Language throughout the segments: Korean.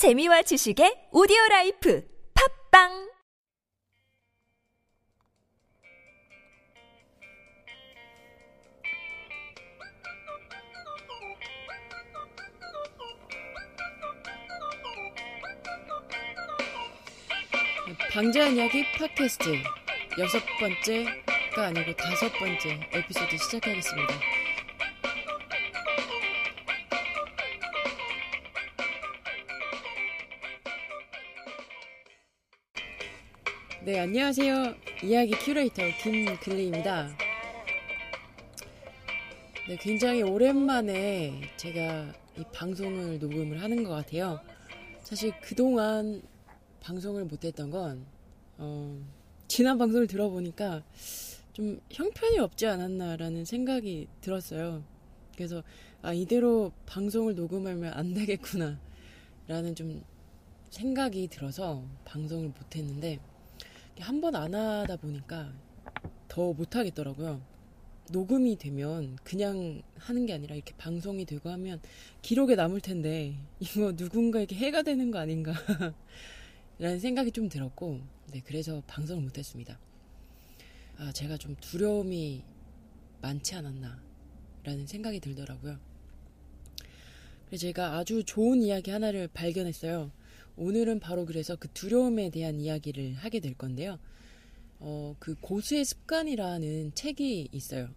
재미와 지식의 오디오 라이프 팟빵 방자한 이야기 팟캐스트 여섯 번째가 아니고 다섯 번째 에피소드 시작하겠습니다. 네, 안녕하세요. 이야기 큐레이터 김글리입니다. 네, 굉장히 오랜만에 제가 이 방송을 녹음을 하는 것 같아요. 사실 그동안 방송을 못했던 건, 어, 지난 방송을 들어보니까 좀 형편이 없지 않았나라는 생각이 들었어요. 그래서, 아, 이대로 방송을 녹음하면 안 되겠구나. 라는 좀 생각이 들어서 방송을 못했는데, 한 번 안 하다 보니까 더 못하겠더라고요. 녹음이 되면 그냥 하는 게 아니라 이렇게 방송이 되고 하면 기록에 남을 텐데 이거 누군가에게 해가 되는 거 아닌가 라는 생각이 좀 들었고 네 그래서 방송을 못했습니다. 아 제가 좀 두려움이 많지 않았나 라는 생각이 들더라고요. 그래서 제가 아주 좋은 이야기 하나를 발견했어요. 오늘은 바로 그래서 그 두려움에 대한 이야기를 하게 될 건데요. 어, 그 고수의 습관이라는 책이 있어요.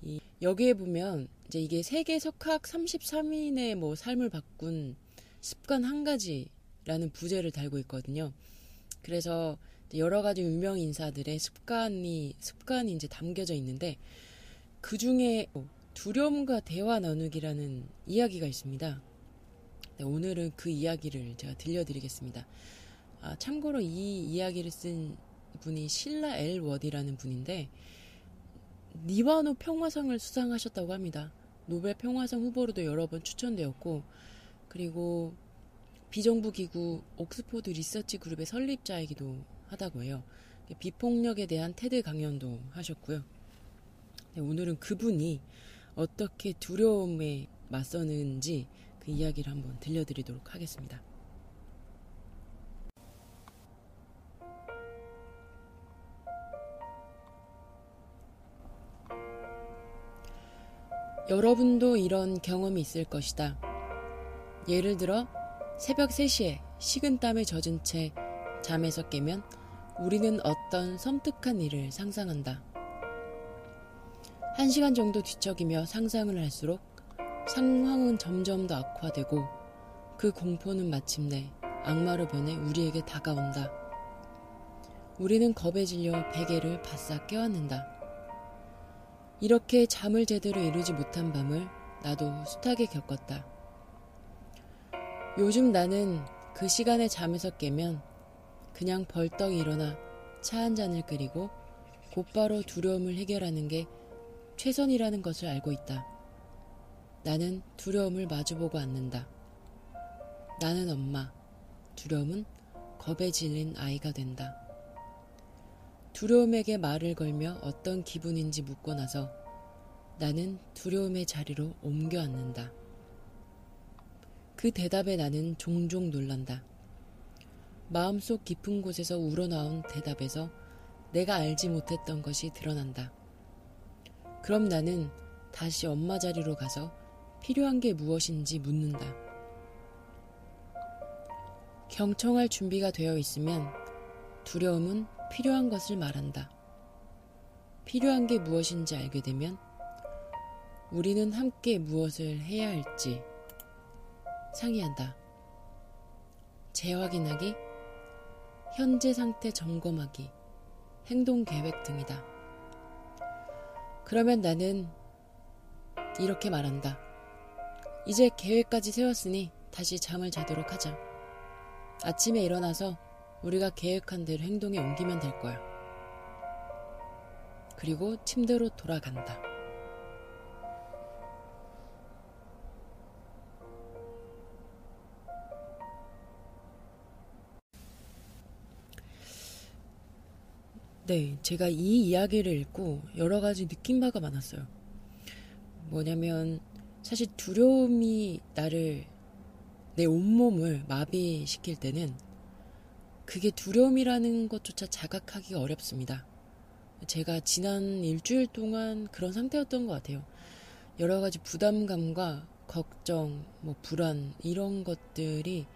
이, 여기에 보면 이제 이게 세계 석학 33인의 뭐 삶을 바꾼 습관 한 가지라는 부제를 달고 있거든요. 그래서 여러 가지 유명 인사들의 습관이 습관이 이제 담겨져 있는데 그 중에 두려움과 대화 나누기라는 이야기가 있습니다. 네, 오늘은 그 이야기를 제가 들려드리겠습니다. 아, 참고로 이 이야기를 쓴 분이 실라 엘 워디라는 분인데 니바노 평화상을 수상하셨다고 합니다. 노벨 평화상 후보로도 여러 번 추천되었고 그리고 비정부 기구 옥스포드 리서치 그룹의 설립자이기도 하다고 해요. 비폭력에 대한 테드 강연도 하셨고요. 네, 오늘은 그분이 어떻게 두려움에 맞서는지 그 이야기를 한번 들려드리도록 하겠습니다. 여러분도 이런 경험이 있을 것이다. 예를 들어 새벽 3시에 식은땀에 젖은 채 잠에서 깨면 우리는 어떤 섬뜩한 일을 상상한다. 한 시간 정도 뒤척이며 상상을 할수록 상황은 점점 더 악화되고 그 공포는 마침내 악마로 변해 우리에게 다가온다. 우리는 겁에 질려 베개를 바싹 껴안는다. 이렇게 잠을 제대로 이루지 못한 밤을 나도 숱하게 겪었다. 요즘 나는 그 시간에 잠에서 깨면 그냥 벌떡 일어나 차 한 잔을 끓이고 곧바로 두려움을 해결하는 게 최선이라는 것을 알고 있다. 나는 두려움을 마주보고 앉는다. 나는 엄마. 두려움은 겁에 질린 아이가 된다. 두려움에게 말을 걸며 어떤 기분인지 묻고 나서 나는 두려움의 자리로 옮겨 앉는다. 그 대답에 나는 종종 놀란다. 마음속 깊은 곳에서 우러나온 대답에서 내가 알지 못했던 것이 드러난다. 그럼 나는 다시 엄마 자리로 가서 필요한 게 무엇인지 묻는다. 경청할 준비가 되어 있으면 두려움은 필요한 것을 말한다. 필요한 게 무엇인지 알게 되면 우리는 함께 무엇을 해야 할지 상의한다. 재확인하기, 현재 상태 점검하기, 행동 계획 등이다. 그러면 나는 이렇게 말한다. 이제 계획까지 세웠으니 다시 잠을 자도록 하자. 아침에 일어나서 우리가 계획한 대로 행동에 옮기면 될 거야. 그리고 침대로 돌아간다. 네, 제가 이 이야기를 읽고 여러 가지 느낀 바가 많았어요. 뭐냐면, 사실 두려움이 나를 내 온몸을 마비시킬 때는 그게 두려움이라는 것조차 자각하기가 어렵습니다. 제가 지난 일주일 동안 그런 상태였던 것 같아요. 여러 가지 부담감과 걱정, 뭐 불안 이런 것들이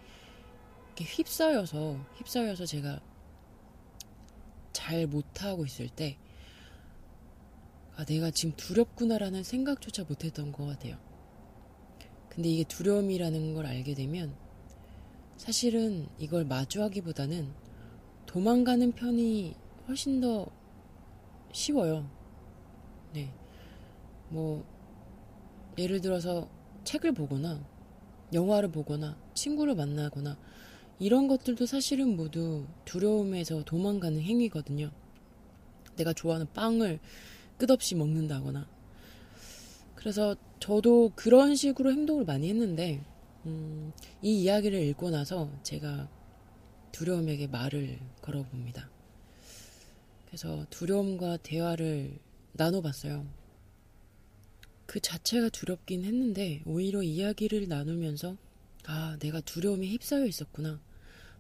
휩싸여서 휩싸여서 제가 잘 못하고 있을 때 아, 내가 지금 두렵구나라는 생각조차 못했던 것 같아요. 근데 이게 두려움이라는 걸 알게 되면 사실은 이걸 마주하기보다는 도망가는 편이 훨씬 더 쉬워요. 네. 뭐, 예를 들어서 책을 보거나, 영화를 보거나, 친구를 만나거나, 이런 것들도 사실은 모두 두려움에서 도망가는 행위거든요. 내가 좋아하는 빵을 끝없이 먹는다거나. 그래서 저도 그런 식으로 행동을 많이 했는데, 음, 이 이야기를 읽고 나서 제가 두려움에게 말을 걸어봅니다. 그래서 두려움과 대화를 나눠봤어요. 그 자체가 두렵긴 했는데, 오히려 이야기를 나누면서, 아, 내가 두려움에 휩싸여 있었구나.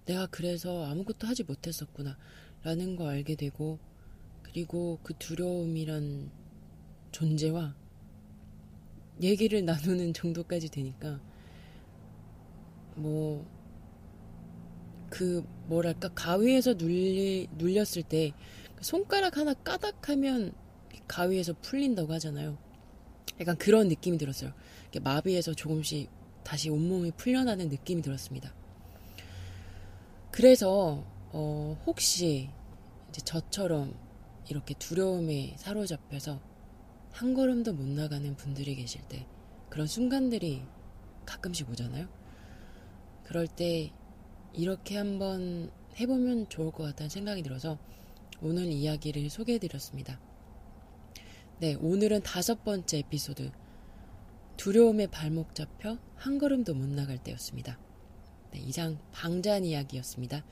내가 그래서 아무것도 하지 못했었구나. 라는 거 알게 되고, 그리고 그 두려움이란 존재와 얘기를 나누는 정도까지 되니까, 뭐, 그, 뭐랄까, 가위에서 눌리, 눌렸을 때, 손가락 하나 까닥하면 가위에서 풀린다고 하잖아요. 약간 그런 느낌이 들었어요. 마비에서 조금씩 다시 온몸이 풀려나는 느낌이 들었습니다. 그래서 어, 혹시 저처럼 이렇게 두려움에 사로잡혀서 한 걸음도 못 나가는 분들이 계실 때 그런 순간들이 가끔씩 오잖아요. 그럴 때 이렇게 한번 해보면 좋을 것 같다는 생각이 들어서 오늘 이야기를 소개해드렸습니다. 네, 오늘은 다섯 번째 에피소드 두려움에 발목 잡혀 한 걸음도 못 나갈 때였습니다. 네, 이상 방자한 이야기였습니다.